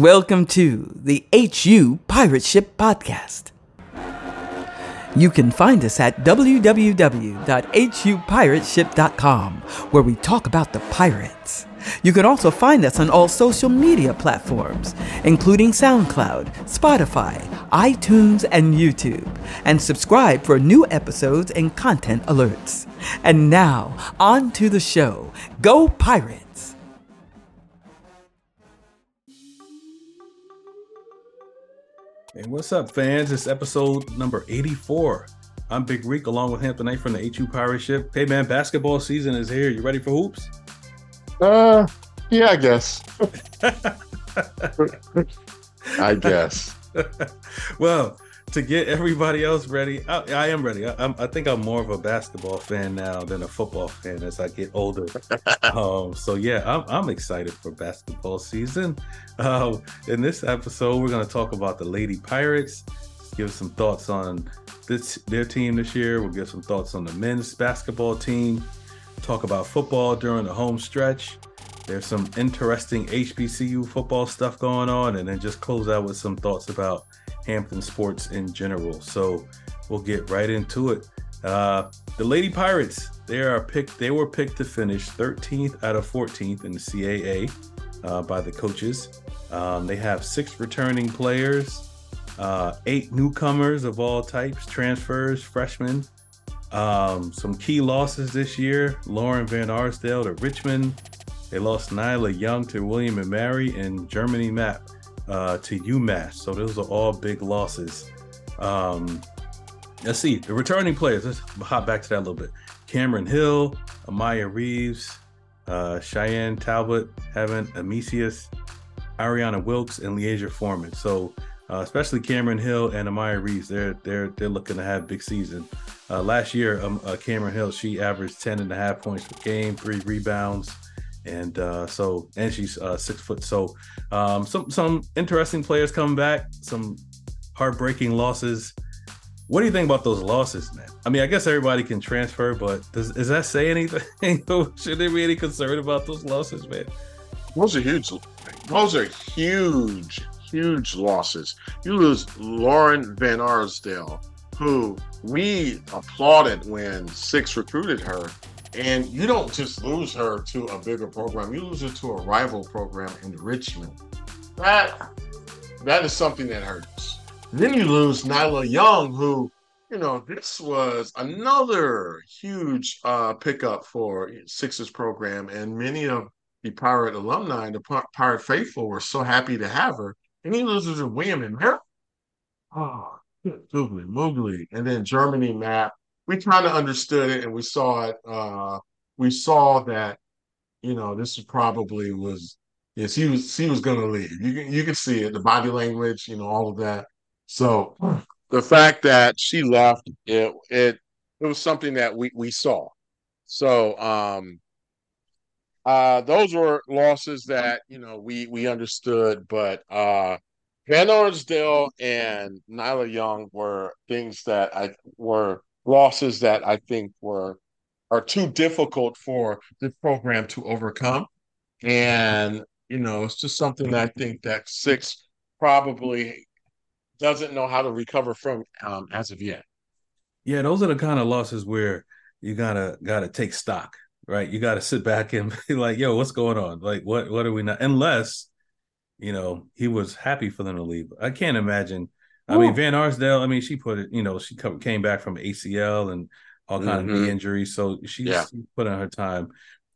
Welcome to the HU Pirate Ship Podcast. You can find us at www.hupirateship.com, where we talk about the pirates. You can also find us on all social media platforms, including SoundCloud, Spotify, iTunes, and YouTube, and subscribe for new episodes and content alerts. And now, on to the show. Go Pirates! And what's up, fans? It's episode number 84. I'm Big Reek along with Hampton Knight from the HU Pirate Ship. Hey man, basketball season is here. You ready for hoops? Uh yeah, I guess. I guess. well, to get everybody else ready, I, I am ready. I, I, think I'm more of a basketball fan now than a football fan as I get older. um, so yeah, I'm, I'm, excited for basketball season. Uh, in this episode, we're going to talk about the Lady Pirates. give some thoughts on this their team this year. We'll give some thoughts on the men's basketball team. Talk about football during the home stretch. There's some interesting HBCU football stuff going on, and then just close out with some thoughts about Hampton sports in general. So we'll get right into it. Uh, the Lady Pirates, they are picked. They were picked to finish 13th out of 14th in the CAA uh, by the coaches. Um, they have six returning players, uh, eight newcomers of all types, transfers, freshmen. Um, some key losses this year: Lauren Van Arsdale to Richmond. They lost Nyla Young to William and Mary, and Germany Map uh, to UMass. So those are all big losses. Um, let's see the returning players. Let's hop back to that a little bit. Cameron Hill, Amaya Reeves, uh, Cheyenne Talbot, Heaven Amicius, Ariana Wilkes, and Leasia Foreman. So uh, especially Cameron Hill and Amaya Reeves, they're they're they're looking to have big season. Uh, last year, um, uh, Cameron Hill she averaged 10 and a half points per game, three rebounds, and uh, so and she's uh, six foot. So um, some some interesting players come back, some heartbreaking losses. What do you think about those losses, man? I mean, I guess everybody can transfer, but does, does that say anything? Should there be any concern about those losses, man? Those are huge. Those are huge, huge losses. You lose Lauren Van Arsdale, who we applauded when Six recruited her and you don't just lose her to a bigger program, you lose her to a rival program in Richmond. That that is something that hurts. Then you lose Nyla Young, who, you know, this was another huge uh, pickup for Sixers program, and many of the Pirate alumni, the Pirate faithful, were so happy to have her. And he loses to William and Mary. Oh, Moogly, Moogly. And then Germany map we kind of understood it and we saw it. Uh, we saw that, you know, this probably was yes, he was he was gonna leave. You can you can see it, the body language, you know, all of that. So the fact that she left, it it it was something that we we saw. So um uh those were losses that you know we we understood, but uh Van Arsdale and Nyla Young were things that I were losses that I think were are too difficult for the program to overcome. And, you know, it's just something that I think that six probably doesn't know how to recover from um, as of yet. Yeah, those are the kind of losses where you gotta gotta take stock, right? You gotta sit back and be like, yo, what's going on? Like what what are we not unless, you know, he was happy for them to leave. I can't imagine I mean, Van Arsdale. I mean, she put it. You know, she come, came back from ACL and all kind mm-hmm. of knee injuries, so she's yeah. she put in her time.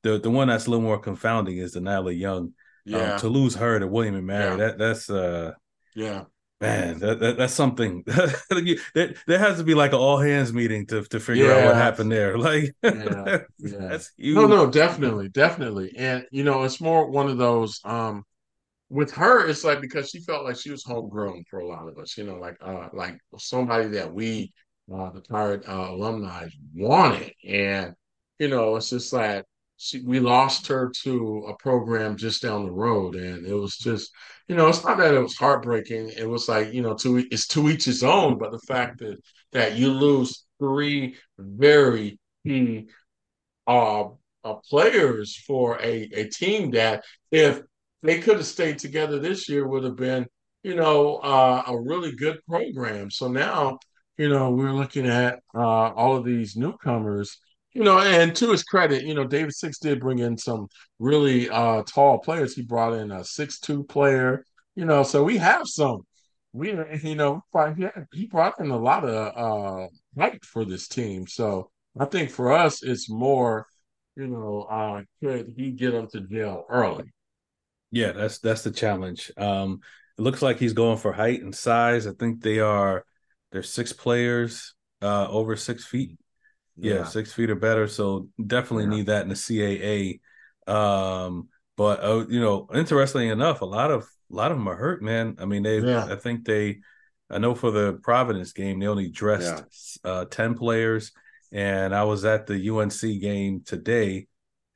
The the one that's a little more confounding is the Nyla Young. Um, yeah. Um, to lose her to William and Mary, yeah. that that's uh yeah. Man, that, that that's something. there, there has to be like an all hands meeting to to figure yeah. out what happened there. Like, yeah, yeah. that's huge. No, no, definitely, definitely. And you know, it's more one of those. Um, with her, it's like because she felt like she was homegrown for a lot of us, you know, like uh like somebody that we uh the pirate uh, alumni wanted. And, you know, it's just like she we lost her to a program just down the road. And it was just, you know, it's not that it was heartbreaking. It was like, you know, to it's to each his own, but the fact that that you lose three very key uh, uh players for a, a team that if they could have stayed together this year, would have been, you know, uh, a really good program. So now, you know, we're looking at uh, all of these newcomers. You know, and to his credit, you know, David Six did bring in some really uh, tall players. He brought in a six-two player. You know, so we have some. We, you know, he brought in a lot of uh, height for this team. So I think for us, it's more, you know, uh, could he get them to jail early? Yeah, that's that's the challenge. Um, it looks like he's going for height and size. I think they are there's six players uh, over six feet. Yeah, yeah six feet or better. So definitely yeah. need that in the CAA. Um, but uh, you know, interestingly enough, a lot of a lot of them are hurt, man. I mean, they yeah. I think they I know for the Providence game, they only dressed uh, 10 players. And I was at the UNC game today.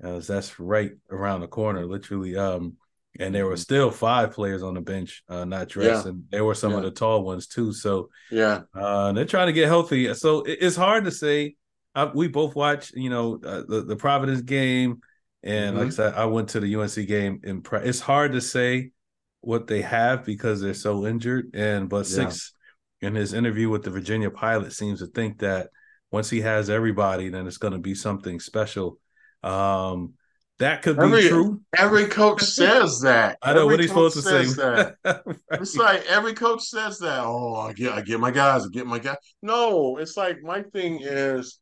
As that's right around the corner, literally. Um, and there were mm-hmm. still five players on the bench uh, not dressed, yeah. and there were some yeah. of the tall ones too. So yeah, uh, they're trying to get healthy. So it, it's hard to say. I, we both watched, you know, uh, the the Providence game, and mm-hmm. like I said, I went to the UNC game. In pre- it's hard to say what they have because they're so injured. And but yeah. six in his interview with the Virginia Pilot seems to think that once he has everybody, then it's going to be something special. Um, that could every, be true. Every coach says that. I know every what he's supposed to say. That. right. It's like every coach says that. Oh, I get, I get my guys, I get my guys. No, it's like my thing is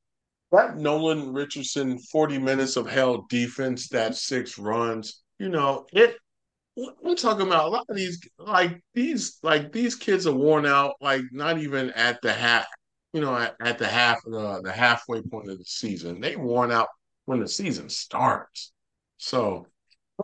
that Nolan Richardson forty minutes of hell defense, that six runs. You know, it. We're talking about a lot of these, like these, like these kids are worn out. Like not even at the half, you know, at, at the half, the the halfway point of the season, they worn out when the season starts. So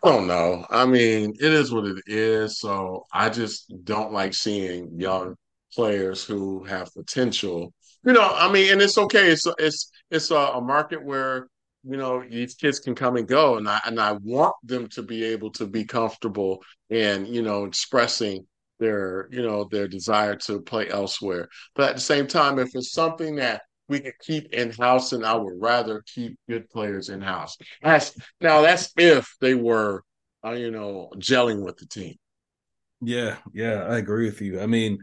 I don't know. I mean, it is what it is. So I just don't like seeing young players who have potential. You know, I mean, and it's okay. It's it's it's a, a market where you know these kids can come and go, and I and I want them to be able to be comfortable and you know expressing their you know their desire to play elsewhere. But at the same time, if it's something that we could keep in house, and I would rather keep good players in house. That's now that's if they were, uh, you know, gelling with the team. Yeah, yeah, I agree with you. I mean,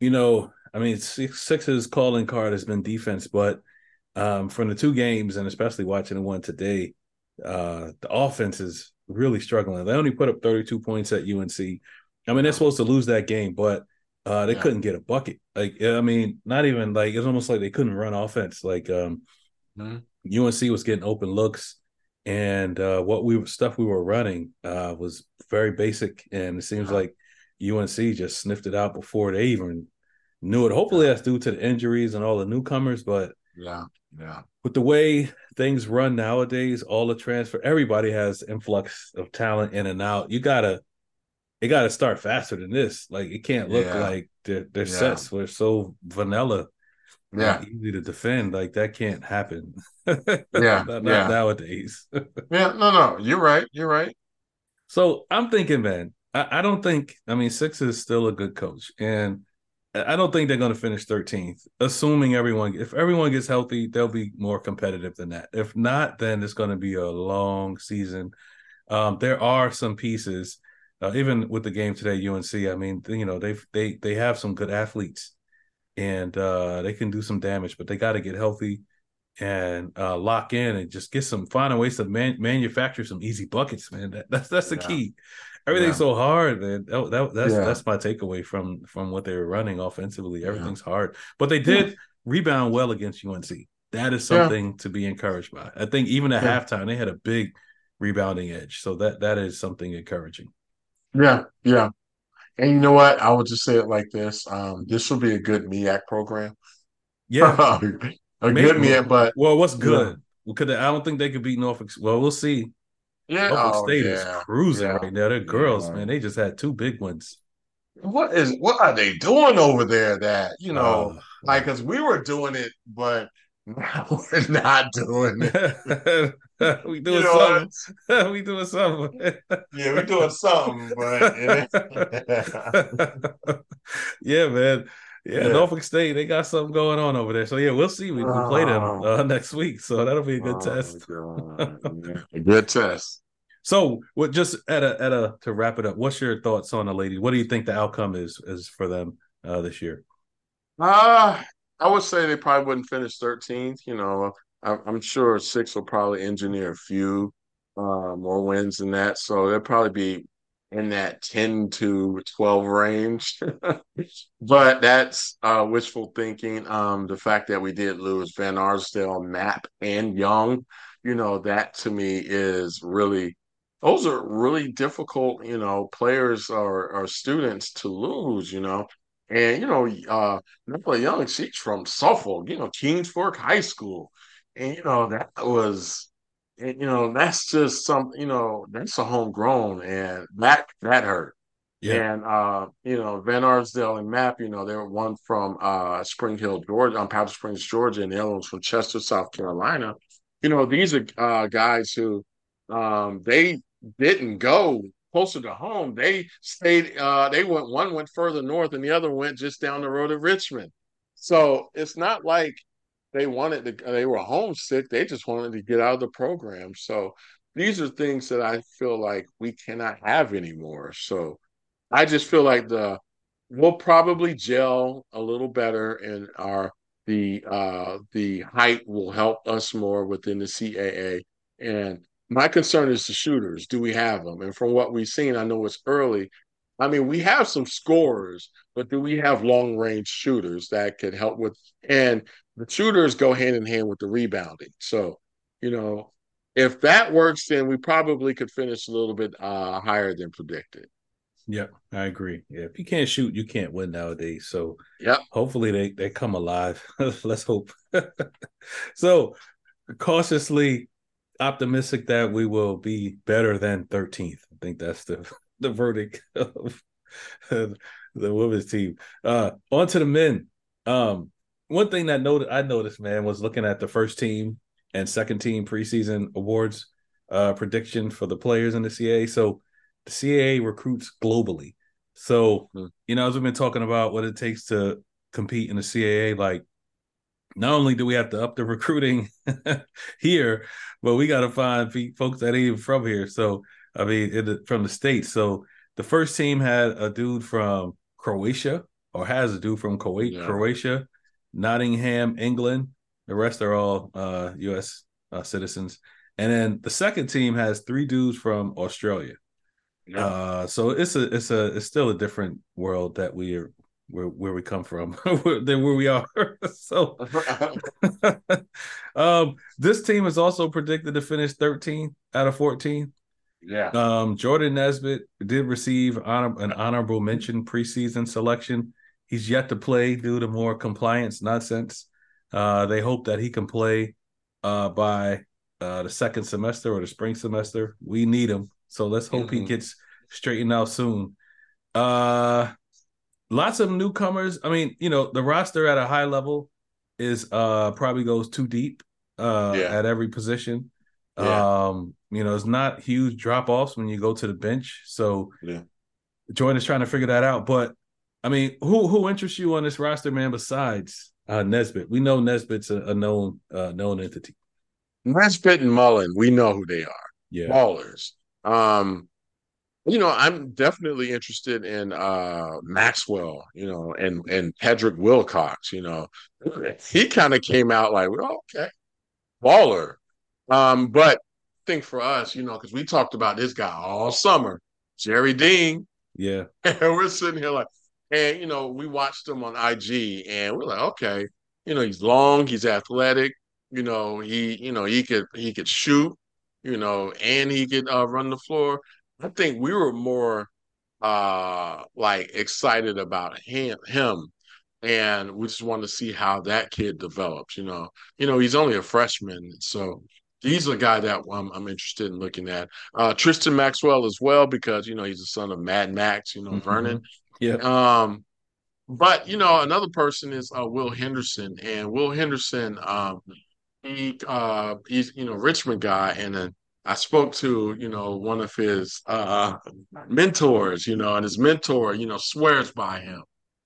you know, I mean, Six's calling card has been defense, but um, from the two games, and especially watching the one today, uh, the offense is really struggling. They only put up 32 points at UNC. I mean, they're supposed to lose that game, but uh, they yeah. couldn't get a bucket. Like I mean, not even like it's almost like they couldn't run offense. Like um, mm-hmm. UNC was getting open looks, and uh, what we stuff we were running uh, was very basic, and it seems like UNC just sniffed it out before they even knew it. Hopefully, that's due to the injuries and all the newcomers, but yeah, yeah. With the way things run nowadays, all the transfer, everybody has influx of talent in and out. You gotta it got to start faster than this. Like it can't look yeah. like their, their yeah. sets were so vanilla, yeah, easy to defend. Like that can't happen. yeah, not, not yeah. nowadays. yeah, no, no, you're right. You're right. So I'm thinking, man. I, I don't think. I mean, Six is still a good coach, and I don't think they're going to finish 13th. Assuming everyone, if everyone gets healthy, they'll be more competitive than that. If not, then it's going to be a long season. Um, there are some pieces uh, even with the game today, UNC. I mean, you know, they they they have some good athletes, and uh, they can do some damage, but they got to get healthy and uh, lock in and just get some finding ways to man- manufacture some easy buckets, man. That, that's that's the yeah. key. Everything's yeah. so hard, man. That, that that's yeah. that's my takeaway from from what they were running offensively. Everything's hard, but they did rebound well against UNC. That is something to be encouraged by. I think even at halftime they had a big rebounding edge, so that that is something encouraging. Yeah, yeah. And you know what? I would just say it like this. Um, this will be a good MEAC program. Yeah. a Maybe. good MEAC, but well, what's good? Yeah. Could I don't think they could beat Norfolk. Well, we'll see. Yeah, Norfolk oh, State yeah. is cruising yeah. right now. They're girls, man. They just had two big ones. What is what are they doing over there? That you know, uh, like because we were doing it, but we're not doing it. we doing you know something. we doing something. yeah, we doing something, but yeah, man. Yeah, yeah, Norfolk State, they got something going on over there. So yeah, we'll see. We, we play them uh, next week, so that'll be a good oh, test. a good test. So, what just at a at a to wrap it up, what's your thoughts on the ladies? What do you think the outcome is is for them uh, this year? Uh I would say they probably wouldn't finish 13th. You know, I, I'm sure six will probably engineer a few uh, more wins than that. So they'll probably be in that 10 to 12 range. but that's uh, wishful thinking. Um, the fact that we did lose Van Arsdale, Map, and Young, you know, that to me is really those are really difficult, you know, players or, or students to lose, you know. And, you know, uh Nicola Young, she's from Suffolk, you know, Kings Fork High School. And, you know, that was and, you know, that's just some, you know, that's a homegrown and that that hurt. Yeah. And uh, you know, Van Arsdale and Map, you know, they were one from uh Spring Hill, Georgia, on um, Powder Springs, Georgia, and the other one's from Chester, South Carolina. You know, these are uh guys who um they didn't go closer to home. They stayed uh they went one went further north and the other went just down the road to Richmond. So it's not like they wanted to they were homesick they just wanted to get out of the program so these are things that i feel like we cannot have anymore so i just feel like the we'll probably gel a little better and our the uh the height will help us more within the caa and my concern is the shooters do we have them and from what we've seen i know it's early I mean, we have some scorers, but do we have long range shooters that could help with? And the shooters go hand in hand with the rebounding. So, you know, if that works, then we probably could finish a little bit uh, higher than predicted. Yep, I agree. Yeah, if you can't shoot, you can't win nowadays. So, yep. Hopefully, they they come alive. Let's hope. so, cautiously optimistic that we will be better than 13th. I think that's the the verdict of the women's team. Uh, on to the men. Um, one thing that noted I noticed, man, was looking at the first team and second team preseason awards uh, prediction for the players in the CAA. So the CAA recruits globally. So mm-hmm. you know, as we've been talking about what it takes to compete in the CAA, like not only do we have to up the recruiting here, but we got to find folks that ain't even from here. So I mean, the, from the states. So the first team had a dude from Croatia, or has a dude from Kuwait, yeah. Croatia, Nottingham, England. The rest are all uh, U.S. Uh, citizens. And then the second team has three dudes from Australia. Yeah. Uh, so it's a it's a it's still a different world that we are where where we come from than where we are. so um, this team is also predicted to finish 13 out of 14. Yeah. Um, Jordan Nesbitt did receive honor, an honorable mention preseason selection. He's yet to play due to more compliance nonsense. Uh, they hope that he can play uh, by uh, the second semester or the spring semester. We need him, so let's hope mm-hmm. he gets straightened out soon. Uh, lots of newcomers. I mean, you know, the roster at a high level is uh probably goes too deep uh yeah. at every position. Yeah. Um, you know, it's not huge drop offs when you go to the bench. So yeah. Jordan is trying to figure that out. But I mean, who who interests you on this roster, man, besides uh Nesbitt? We know Nesbitt's a, a known uh known entity. Nesbitt and Mullen, we know who they are. Yeah. Ballers. Um, you know, I'm definitely interested in uh Maxwell, you know, and and Pedrick Wilcox, you know. He kind of came out like, well, okay, baller. Um, but I think for us, you know, because we talked about this guy all summer, Jerry Dean. Yeah. And we're sitting here like, and you know, we watched him on IG and we're like, okay, you know, he's long, he's athletic, you know, he, you know, he could he could shoot, you know, and he could uh, run the floor. I think we were more uh like excited about him him and we just want to see how that kid develops you know you know he's only a freshman so he's a guy that I'm, I'm interested in looking at. Uh, Tristan Maxwell as well because you know he's the son of Mad Max, you know mm-hmm. Vernon. Yeah. Um, but you know another person is uh, Will Henderson, and Will Henderson, um, he uh, he's you know Richmond guy, and then I spoke to you know one of his uh, mentors, you know, and his mentor, you know, swears by him.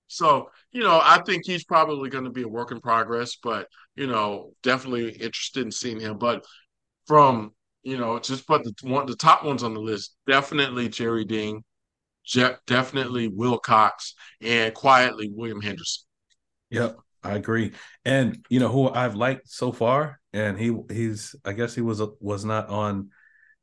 So, you know, I think he's probably going to be a work in progress, but, you know, definitely interested in seeing him. But from you know, just put the one the top ones on the list. Definitely Jerry Dean, Je- definitely Will Cox, and quietly William Henderson. Yep, I agree. And you know who I've liked so far, and he he's I guess he was was not on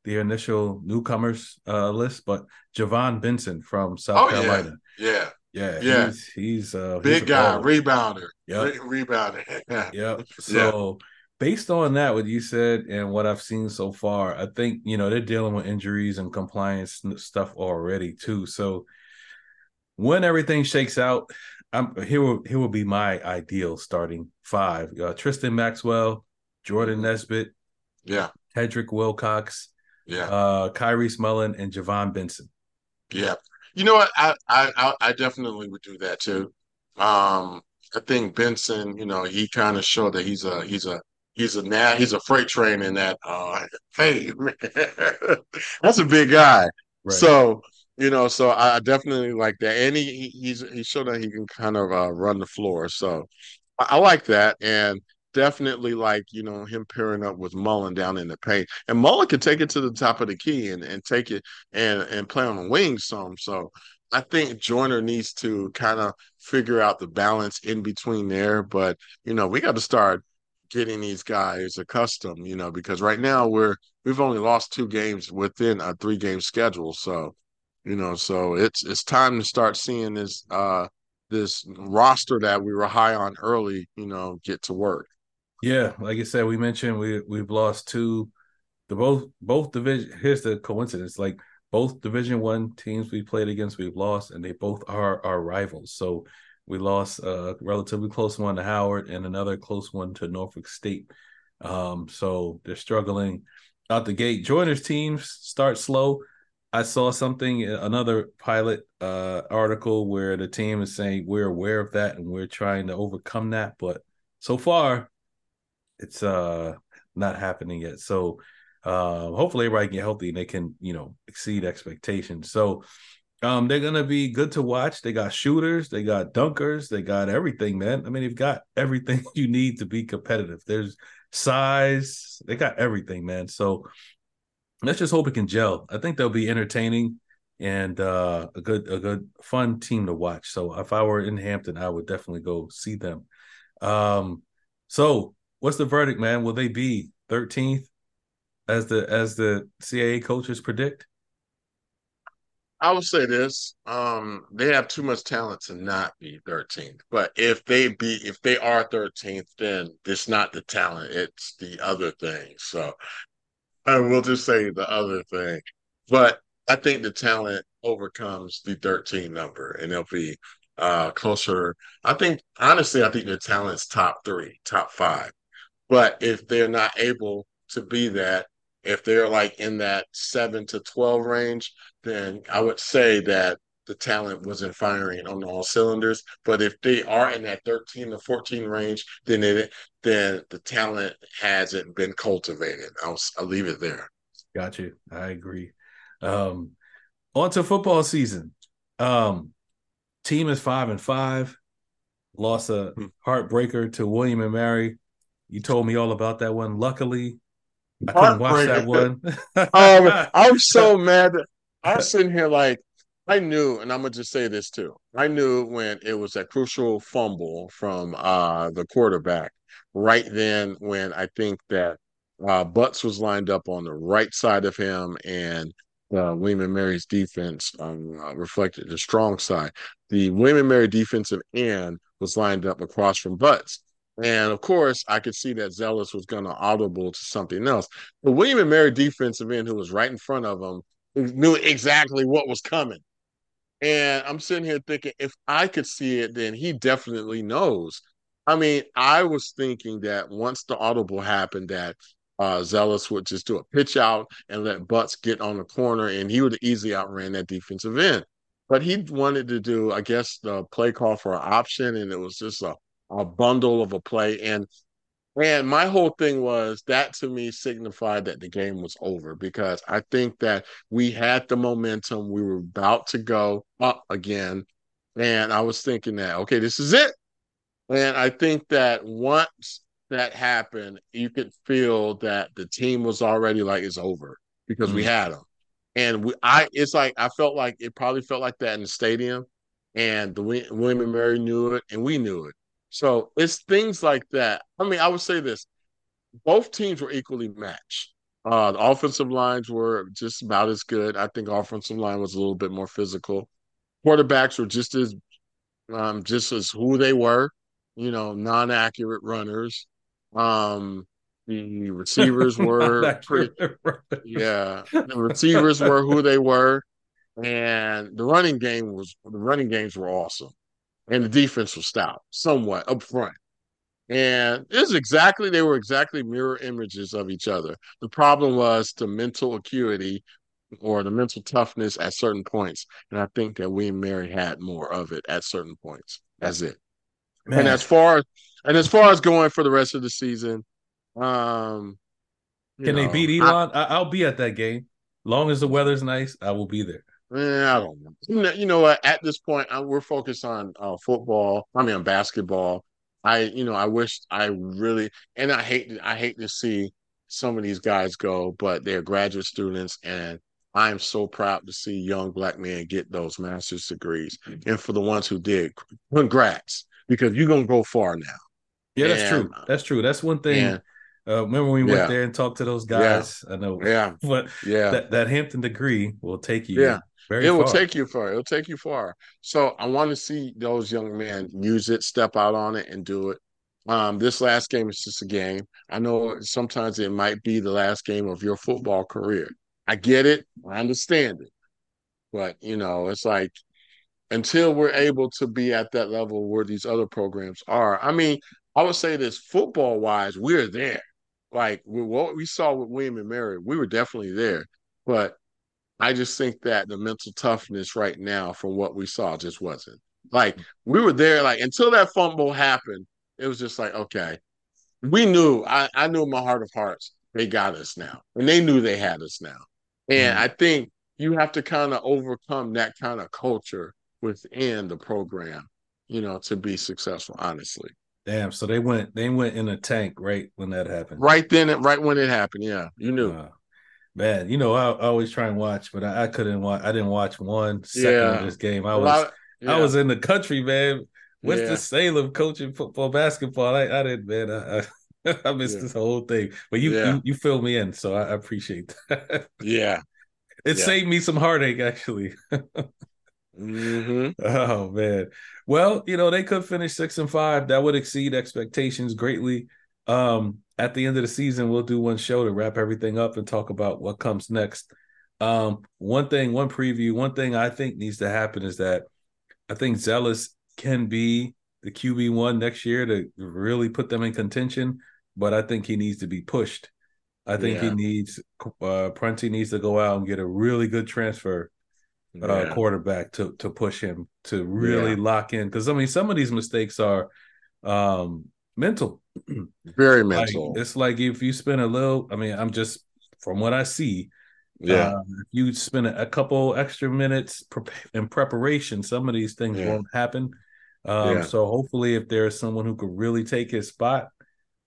the initial newcomers uh, list, but Javon Benson from South Oh, Carolina. Yeah, Yeah, Yeah. he's he's uh, big he's guy, baller. rebounder, Yep. Re- rebounder. Yeah. Yep. So based on that, what you said and what I've seen so far, I think you know they're dealing with injuries and compliance stuff already too. So when everything shakes out, I'm here. Will here will be my ideal starting five: uh, Tristan Maxwell, Jordan Nesbitt, yeah, Hedrick Wilcox, yeah, uh, Kyrese Mullen, and Javon Benson. yeah. You know what? I, I, I, definitely would do that too. Um, I think Benson, you know, he kind of showed that he's a, he's a, he's a now he's a freight train in that. Uh, hey, man, that's a big guy. Right. So you know, so I definitely like that, and he he- he's he showed that he can kind of uh, run the floor. So I, I like that, and definitely like you know him pairing up with Mullen down in the paint, and Mullen can take it to the top of the key and and take it and and play on the wings some. So I think Joyner needs to kind of figure out the balance in between there, but you know we got to start getting these guys accustomed, you know, because right now we're we've only lost two games within a three game schedule. So, you know, so it's it's time to start seeing this uh this roster that we were high on early, you know, get to work. Yeah, like I said, we mentioned we we've lost two. The both both division. Here's the coincidence: like both Division One teams we played against, we've lost, and they both are our rivals. So we lost a relatively close one to Howard and another close one to Norfolk State. Um, so they're struggling out the gate. Joyner's teams start slow. I saw something, another pilot uh, article where the team is saying we're aware of that and we're trying to overcome that, but so far it's uh not happening yet. So uh hopefully everybody can get healthy and they can, you know, exceed expectations. So um they're gonna be good to watch. They got shooters, they got dunkers, they got everything, man. I mean, they've got everything you need to be competitive. There's size, they got everything, man. So let's just hope it can gel. I think they'll be entertaining and uh a good a good fun team to watch. So if I were in Hampton, I would definitely go see them. Um so what's the verdict, man? Will they be 13th as the as the CAA coaches predict? I would say this: um, they have too much talent to not be 13th. But if they be, if they are 13th, then it's not the talent; it's the other thing. So I will just say the other thing. But I think the talent overcomes the 13 number, and they'll be uh, closer. I think honestly, I think their talent's top three, top five. But if they're not able to be that, if they're like in that seven to 12 range, then I would say that the talent wasn't firing on all cylinders. But if they are in that 13 to 14 range, then it then the talent hasn't been cultivated. I'll, I'll leave it there. Got you. I agree. Um on to football season. Um team is five and five. Lost a Hmm. heartbreaker to William and Mary. You told me all about that one. Luckily, I couldn't watch that one. um, I'm so mad. I'm sitting here like I knew, and I'm gonna just say this too. I knew when it was a crucial fumble from uh the quarterback. Right then, when I think that uh Butts was lined up on the right side of him, and uh, William and Mary's defense um, uh, reflected the strong side. The William and Mary defensive end was lined up across from Butts. And of course, I could see that Zellous was going to audible to something else. The William and Mary defensive end, who was right in front of him, knew exactly what was coming. And I'm sitting here thinking, if I could see it, then he definitely knows. I mean, I was thinking that once the audible happened, that uh, Zellous would just do a pitch out and let Butts get on the corner, and he would have easily outran that defensive end. But he wanted to do, I guess, the play call for an option, and it was just a, a bundle of a play. And and my whole thing was that to me signified that the game was over because I think that we had the momentum. We were about to go up again. And I was thinking that, okay, this is it. And I think that once that happened, you could feel that the team was already like it's over because mm-hmm. we had them. And we, I, it's like I felt like it probably felt like that in the stadium, and the William and Mary knew it, and we knew it. So it's things like that. I mean, I would say this: both teams were equally matched. Uh, the offensive lines were just about as good. I think offensive line was a little bit more physical. Quarterbacks were just as um, just as who they were, you know, non-accurate runners. Um, the receivers were pretty, yeah, the receivers were who they were, and the running game was the running games were awesome, and the defense was stout, somewhat up front. And it was exactly, they were exactly mirror images of each other. The problem was the mental acuity or the mental toughness at certain points. And I think that we and Mary had more of it at certain points. That's it. Man. And as far as and as far as going for the rest of the season, um can know, they beat Elon? I, will be at that game. Long as the weather's nice, I will be there. Eh, I don't know. You know what? At this point, I, we're focused on uh, football. I mean, on basketball. I, you know, I wish I really, and I hate, I hate to see some of these guys go, but they're graduate students, and I'm so proud to see young black men get those master's degrees. And for the ones who did, congrats, because you're gonna go far now. Yeah, that's and, true. That's true. That's one thing. And, uh, remember when we yeah. went there and talked to those guys? Yeah. I know. Yeah. But yeah, that, that Hampton degree will take you. Yeah. Very it far. will take you far. It'll take you far. So I want to see those young men use it, step out on it, and do it. Um, this last game is just a game. I know sometimes it might be the last game of your football career. I get it. I understand it. But, you know, it's like until we're able to be at that level where these other programs are, I mean, I would say this football wise, we're there. Like what we saw with William and Mary, we were definitely there. But I just think that the mental toughness right now from what we saw just wasn't. Like we were there, like until that fumble happened, it was just like, okay. We knew, I, I knew in my heart of hearts, they got us now. And they knew they had us now. And mm. I think you have to kind of overcome that kind of culture within the program, you know, to be successful, honestly. Damn. So they went they went in a tank right when that happened. Right then, right when it happened. Yeah. You knew. Uh, man, you know, I, I, always try and watch, but I, I, couldn't watch I didn't watch one second yeah. of this game. I was yeah. I was in the country, man. What's yeah. the Salem coaching football basketball? I, I didn't, man. I, I missed yeah. this whole thing, but you, you you fill me in, so I appreciate that. Yeah, it saved me some heartache actually. mm-hmm. Oh man, well you know they could finish six and five. That would exceed expectations greatly. Um, at the end of the season, we'll do one show to wrap everything up and talk about what comes next. Um, one thing, one preview, one thing I think needs to happen is that I think Zellous can be the QB one next year to really put them in contention but I think he needs to be pushed. I think yeah. he needs uh Prunty needs to go out and get a really good transfer uh, yeah. quarterback to to push him to really yeah. lock in because I mean some of these mistakes are um mental, very mental. Like, it's like if you spend a little, I mean, I'm just from what I see. Yeah, uh, if you spend a, a, couple extra minutes pre- in preparation, some of these things won't happen. Um, so hopefully, if there's someone who could really take his spot,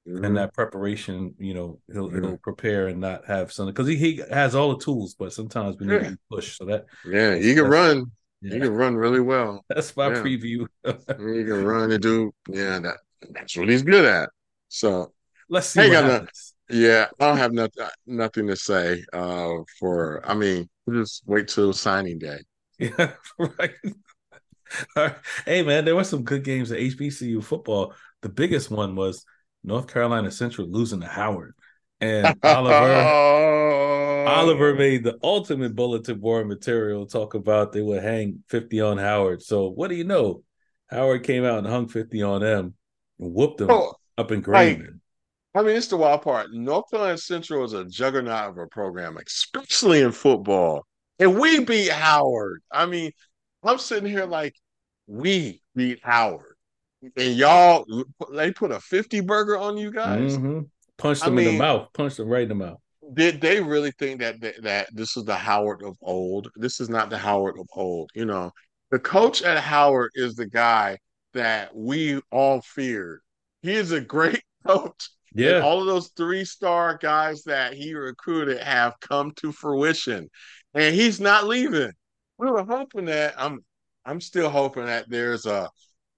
mm-hmm. and that preparation, you know, he'll mm-hmm. he'll prepare and not have something because he, he has all the tools, but sometimes we need yeah. to push. So that yeah, he can run. Yeah. He can run really well. That's my yeah. preview. he can run and do yeah. That that's what he's good at. So let's see. What yeah, I don't have nothing nothing to say. Uh, for I mean, just wait till signing day. Yeah, right. Hey man, there were some good games at HBCU football. The biggest one was North Carolina Central losing to Howard. And Oliver Oliver made the ultimate bulletin board material talk about they would hang 50 on Howard. So what do you know? Howard came out and hung 50 on them whooped them oh, up in Greene. I mean, it's the wild part. North Carolina Central is a juggernaut of a program, especially in football. And we beat Howard. I mean, I'm sitting here like, we beat Howard and y'all they put a 50 burger on you guys mm-hmm. punched them I mean, in the mouth punched them right in the mouth did they really think that, that that this is the howard of old this is not the howard of old you know the coach at howard is the guy that we all feared he is a great coach Yeah. And all of those three star guys that he recruited have come to fruition, and he's not leaving. We were hoping that I'm. I'm still hoping that there's a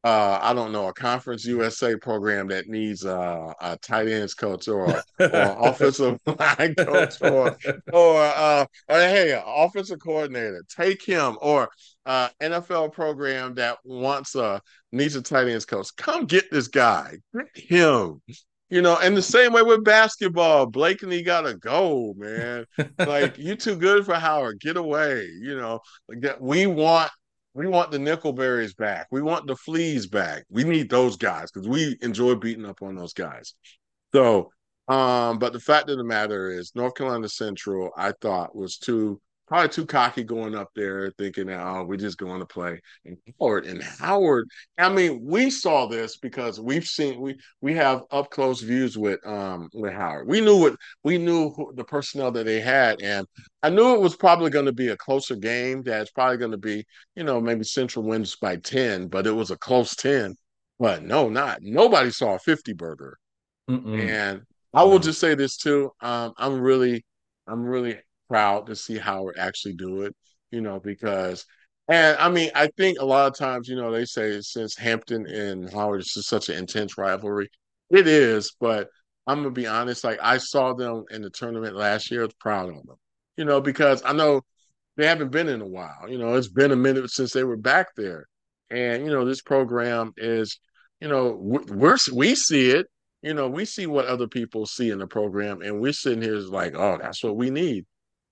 uh, I don't know, a Conference USA program that needs uh, a tight ends coach or, or offensive line coach or or uh, or hey, offensive coordinator, take him or uh, NFL program that wants a needs a tight ends coach. Come get this guy, get him. You know, and the same way with basketball, Blakeney gotta go, man. Like you too good for Howard. Get away. You know, like we want we want the Nickelberries back. We want the Fleas back. We need those guys because we enjoy beating up on those guys. So, um, but the fact of the matter is, North Carolina Central, I thought was too probably too cocky going up there, thinking that oh, we're just going to play. And Howard and Howard, I mean, we saw this because we've seen we we have up close views with um with Howard. We knew what we knew who, the personnel that they had, and I knew it was probably going to be a closer game. That's probably going to be you know maybe Central wins by ten, but it was a close ten. But no, not nobody saw a fifty burger. Mm-mm. And I will just say this too. Um, I'm really, I'm really proud to see Howard actually do it, you know, because and I mean, I think a lot of times, you know, they say since Hampton and Howard is such an intense rivalry. It is, but I'm gonna be honest, like I saw them in the tournament last year, I was proud of them. You know, because I know they haven't been in a while. You know, it's been a minute since they were back there. And, you know, this program is, you know, we're we see it, you know, we see what other people see in the program, and we're sitting here like, oh, that's what we need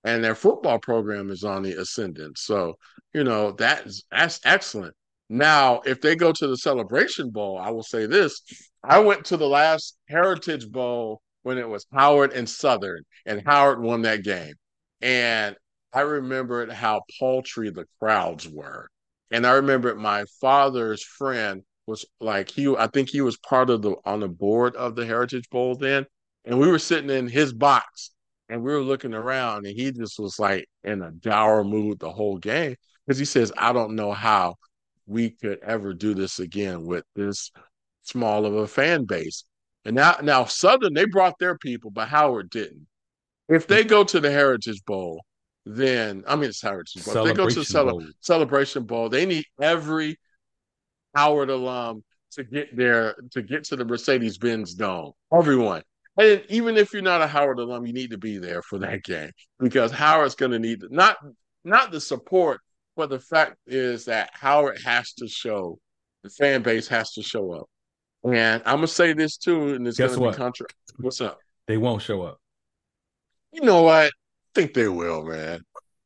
and their football program is on the ascendant. So, you know, that's that's excellent. Now, if they go to the Celebration Bowl, I will say this. I went to the last Heritage Bowl when it was Howard and Southern, and Howard won that game. And I remembered how paltry the crowds were. And I remembered my father's friend was like he I think he was part of the on the board of the Heritage Bowl then. And we were sitting in his box and we were looking around and he just was like in a dour mood the whole game because he says, I don't know how we could ever do this again with this small of a fan base. And now, now Southern, they brought their people, but Howard didn't. If they go to the Heritage Bowl, then I mean it's Heritage Bowl. If they go to the Cele- Celebration Bowl, they need every Howard alum to get there to get to the Mercedes Benz Dome. Everyone. And even if you're not a Howard alum, you need to be there for that game because Howard's going to need not not the support, but the fact is that Howard has to show the fan base has to show up. And I'm gonna say this too, and it's Guess gonna what? be contra. What's up? They won't show up. You know what? I think they will, man.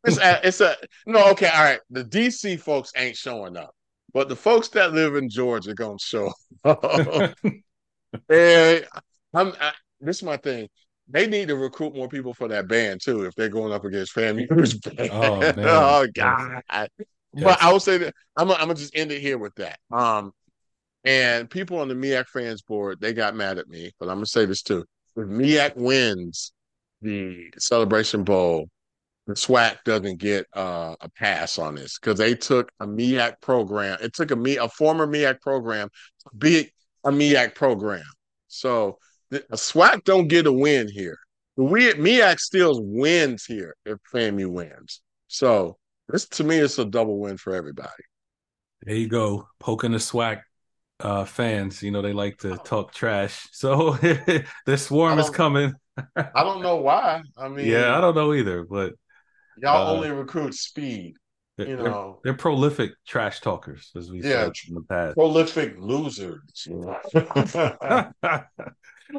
It's a, it's a no. Okay, all right. The DC folks ain't showing up, but the folks that live in Georgia gonna show. Up. and I'm I, this is my thing. They need to recruit more people for that band too. If they're going up against band, oh, man. oh god. Yes. But I will say that I'm gonna, I'm gonna just end it here with that. Um, and people on the MEAC fans board they got mad at me, but I'm gonna say this too: if MEAC wins the Celebration Bowl, the SWAC doesn't get uh, a pass on this because they took a MEAC program. It took a me a former MEAC program to be a MEAC program. So a SWAC don't get a win here. The we MEAC still wins here if FAMU wins. So this to me is a double win for everybody. There you go, poking the SWAC uh, fans. You know they like to talk trash. So the swarm is coming. I don't know why. I mean, yeah, I don't know either. But y'all uh, only recruit speed. You know, they're, they're, prolific trash talkers, as we yeah, said in the past. Prolific losers. You know?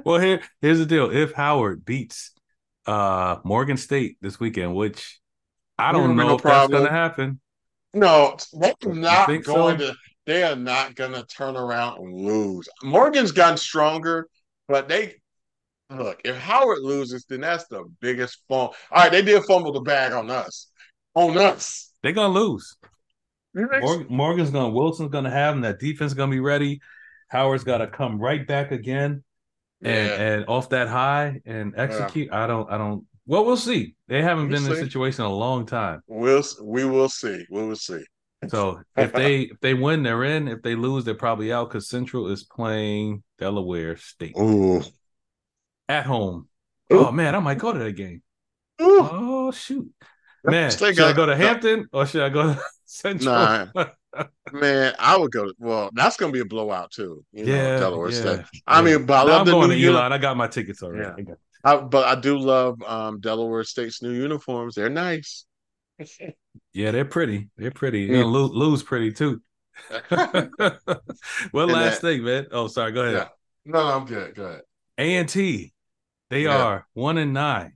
well, here here's the deal. If Howard beats uh Morgan State this weekend, which I don't know no if problem. that's gonna happen. No, they're not going so? to they are not gonna turn around and lose. Morgan's gotten stronger, but they look, if Howard loses, then that's the biggest fumble. All right, they did fumble the bag on us. On us. They're gonna lose. Morgan, Morgan's gonna Wilson's gonna have them. That defense gonna be ready. Howard's got to come right back again and yeah. and off that high and execute. Yeah. I don't I don't. Well, we'll see. They haven't we'll been see. in a situation in a long time. We'll we will see. We will see. So if they if they win, they're in. If they lose, they're probably out because Central is playing Delaware State. Ooh, at home. Oh man, I might go to that game. Ooh. Oh shoot, man, should I go to Hampton or should I go to Central? Nah. Man, I would go. Well, that's gonna be a blowout too. You know, yeah, Delaware yeah, State. I yeah. mean, but I No, love I'm the going new to Elon. I got my tickets already. Yeah. I but I do love um, Delaware State's new uniforms. They're nice. Yeah, they're pretty. They're pretty. Yeah. Lou, Lou's pretty too. One last that- thing, man. Oh, sorry. Go ahead. Yeah. no, I'm good. Good. A and T, they Yeah. are one and nine.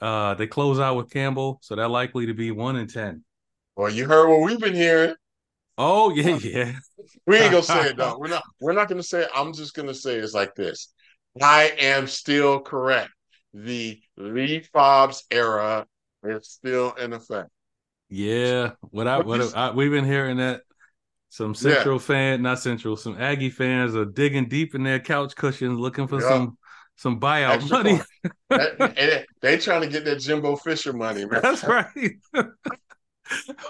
Uh, they close out with Campbell, so they're likely to be one and ten. Well, you heard what we've been hearing. Oh yeah, yeah. We ain't gonna say it though. We're not. We're not gonna say it. I'm just gonna say it's like this. I am still correct. The Lee Fobbs era is still in effect. Yeah, what I What what I, we've been hearing that some Yeah. Central fan, not Central, some Aggie fans are digging deep in their couch cushions looking for Yeah. some some buyout Extra money. That- they trying to get that Jimbo Fisher money, man. That's right. I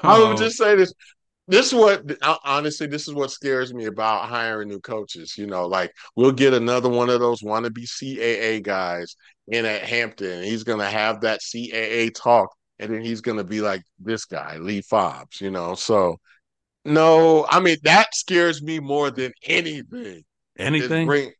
Oh, would just say this. This is what honestly, this is what scares me about hiring new coaches. You know, like we'll get another one of those wannabe CAA guys in at Hampton. He's gonna have that CAA talk, and then he's gonna be like this guy, Lee Fobbs. You know, so no, I mean that scares me more than anything. anything. Bring,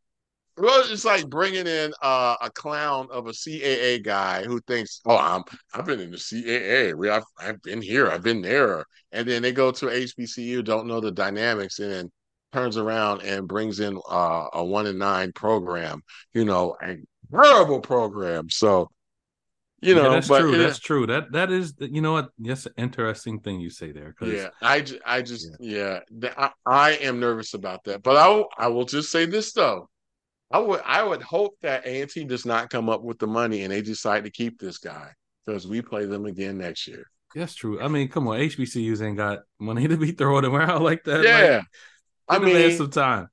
well, it's like bringing in uh, a clown of a CAA guy who thinks, "Oh, I'm I've been in the CAA. We I've I've been here. I've been there." And then they go to HBCU, don't know the dynamics, and then turns around and brings in uh, a one and nine program. You know, a terrible program. So, you Yeah, know, that's but true. That's true. That that is you know what? That's an interesting thing you say there. yeah, I, I just yeah, th- I, I am nervous about that. But I I will just say this though. I would I would hope that A&T does not come up with the money and they decide to keep this guy because we play them again next year. that's true. I mean, come on, HBCUs ain't got money to be throwing around like that. yeah. I I mean, some time.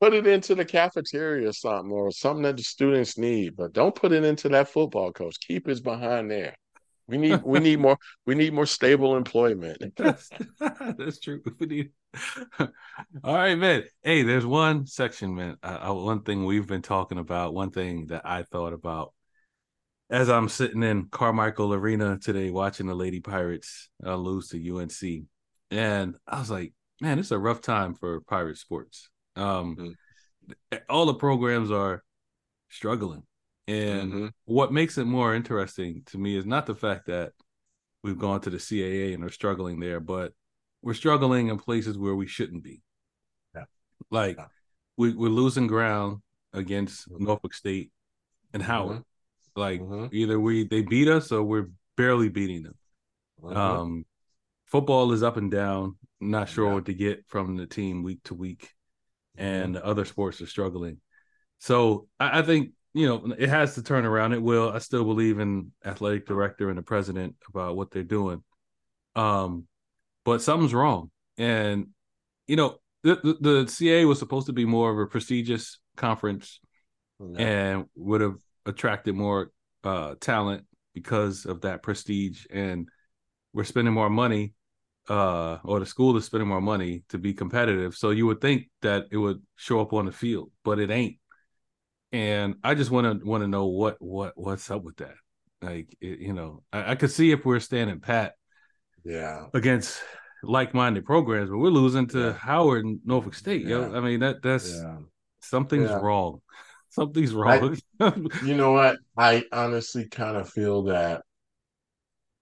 put it into the cafeteria or something or something that the students need, but don't put it into that football coach. Keep his behind there. We need we need more we need more stable employment. That's, that's true. We need. All right, man. Hey, there's one section, man. Uh, uh, one thing we've been talking about. One thing that I thought about as I'm sitting in Carmichael Arena today, watching the Lady Pirates uh, lose to UNC, and I was like, man, it's a rough time for pirate sports. Um, all the programs are struggling, and Mhm. what makes it more interesting to me is not the fact that we've gone to the CAA and are struggling there, but we're struggling in places where we shouldn't be. Yeah. Like Yeah. we, we're losing ground against Mhm. Norfolk State and Howard. Like Mhm. either we they beat us or we're barely beating them. Mhm. Um, football is up and down. Not sure Yeah. what to get from the team week to week, and other sports are struggling. So I, I think you know it has to turn around. It will. I still believe in athletic director and the president about what they're doing. Um, but something's wrong, and you know the the, the CAA was supposed to be more of a prestigious conference Yeah. and would have attracted more uh talent because of that prestige and we're spending more money uh or the school is spending more money to be competitive so you would think that it would show up on the field but it ain't and i just want to want to know what what what's up with that like it, you know I, I could see if we're standing pat yeah. against like-minded programs but we're losing to Yeah. howard and norfolk state yo i mean that that's Yeah. something's Yeah. wrong something's wrong You know what? I honestly kind of feel that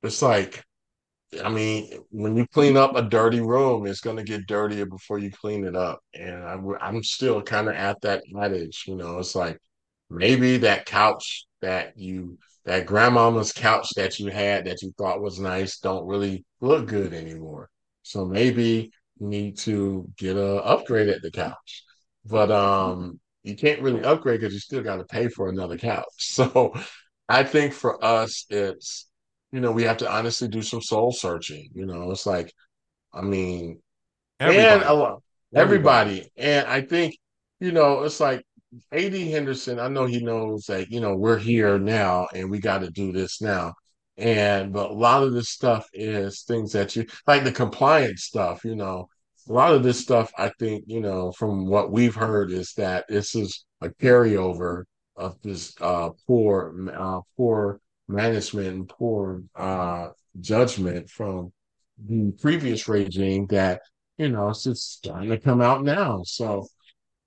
it's like, I mean, when you clean up a dirty room, it's going to get dirtier before you clean it up. And I'm, I'm still kind of at that adage, you know, it's like maybe that couch that you, that grandmama's couch that you had that you thought was nice don't really look good anymore. So maybe you need to get a upgrade at the couch. But um, you can't really upgrade because you still got to pay for another couch. So I think for us, it's, you know, we have to honestly do some soul searching. You know, it's like, I mean, and Everybody. everybody. And I think, you know, it's like AD Henderson, I know he knows that, you know, we're here now and we got to do this now. And, but a lot of this stuff is things that you, like the compliance stuff, you know, a lot of this stuff, I think, you know, from what we've heard is that this is a carryover of this uh, poor uh, poor management and poor uh, judgment from the previous regime that you know it's just starting to come out now. So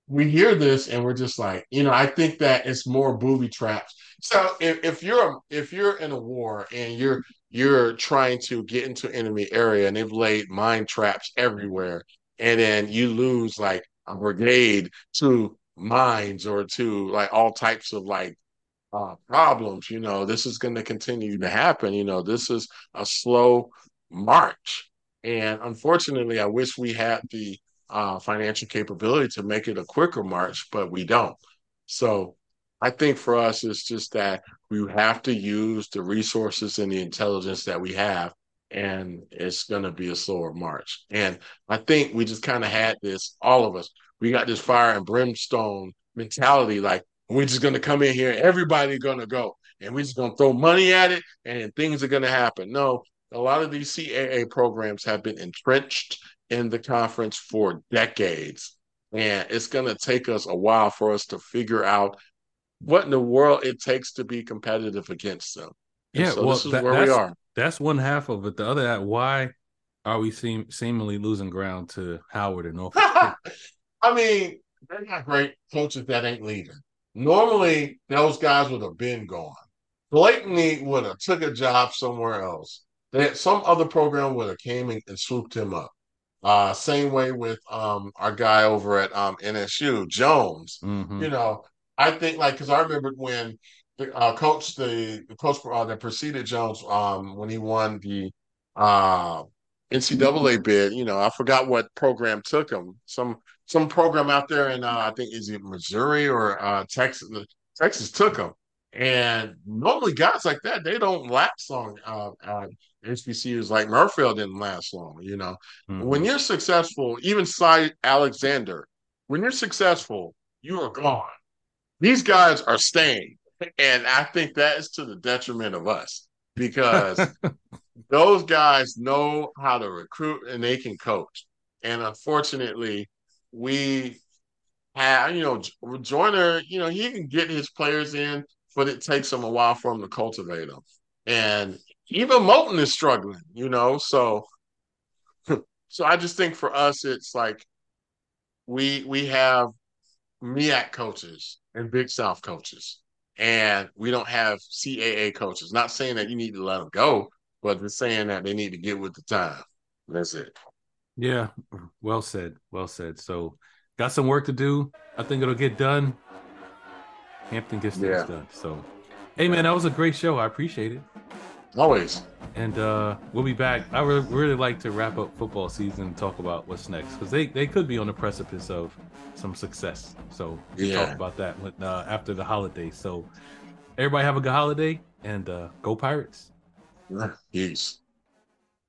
we hear this and we're just like, you know, I think that it's more booby traps. So if, if you're if you're in a war and you're you're trying to get into enemy area and they've laid mine traps everywhere, and then you lose like a brigade to mines or to like all types of like uh, problems, you know, this is going to continue to happen. You know, this is a slow march. And unfortunately, I wish we had the uh, financial capability to make it a quicker march, but we don't. So I think for us, it's just that we have to use the resources and the intelligence that we have, and it's going to be a slower march. And I think we just kind of had this, all of us, we got this fire and brimstone mentality like, we're just going to come in here, everybody's going to go, and we're just going to throw money at it, and things are going to happen. No, a lot of these CAA programs have been entrenched in the conference for decades. And it's going to take us a while for us to figure out what in the world it takes to be competitive against them. And yeah, so well, this is that, where we are. That's one half of it. The other half, why are we seem, seemingly losing ground to Howard and Norfolk? I mean, they're not great coaches that ain't leading. Normally, those guys would have been gone. Blatantly would have took a job somewhere else. That some other program would have came and, and swooped him up. Uh, same way with um, our guy over at um, NSU, Jones. Mm-hmm. You know, I think like because I remember when the uh, coach, the, the coach uh, that preceded Jones, um, when he won the uh, NCAA bid. You know, I forgot what program took him. Some some program out there in uh, I think is it Missouri or uh, Texas. Texas took him, and normally guys like that they don't last long. Uh, uh, HBCUs like Murrayfield didn't last long. You know, mm-hmm. when you're successful, even Cy Alexander, when you're successful, you are gone. These guys are staying, and I think that is to the detriment of us because those guys know how to recruit and they can coach. And unfortunately, we have, you know, Joyner, you know, he can get his players in, but it takes him a while for him to cultivate them. And even Moten is struggling, you know. So, so I just think for us, it's like we we have MEAC coaches and Big South coaches, and we don't have CAA coaches. Not saying that you need to let them go, but just saying that they need to get with the time. That's it. Yeah, well said. Well said. So, got some work to do. I think it'll get done. Hampton gets things yeah. done. So, hey man, that was a great show. I appreciate it. Always. And uh, we'll be back. I really, really like to wrap up football season and talk about what's next because they, they could be on the precipice of some success. So we'll yeah. talk about that uh, after the holiday. So everybody have a good holiday and uh, go Pirates. Peace.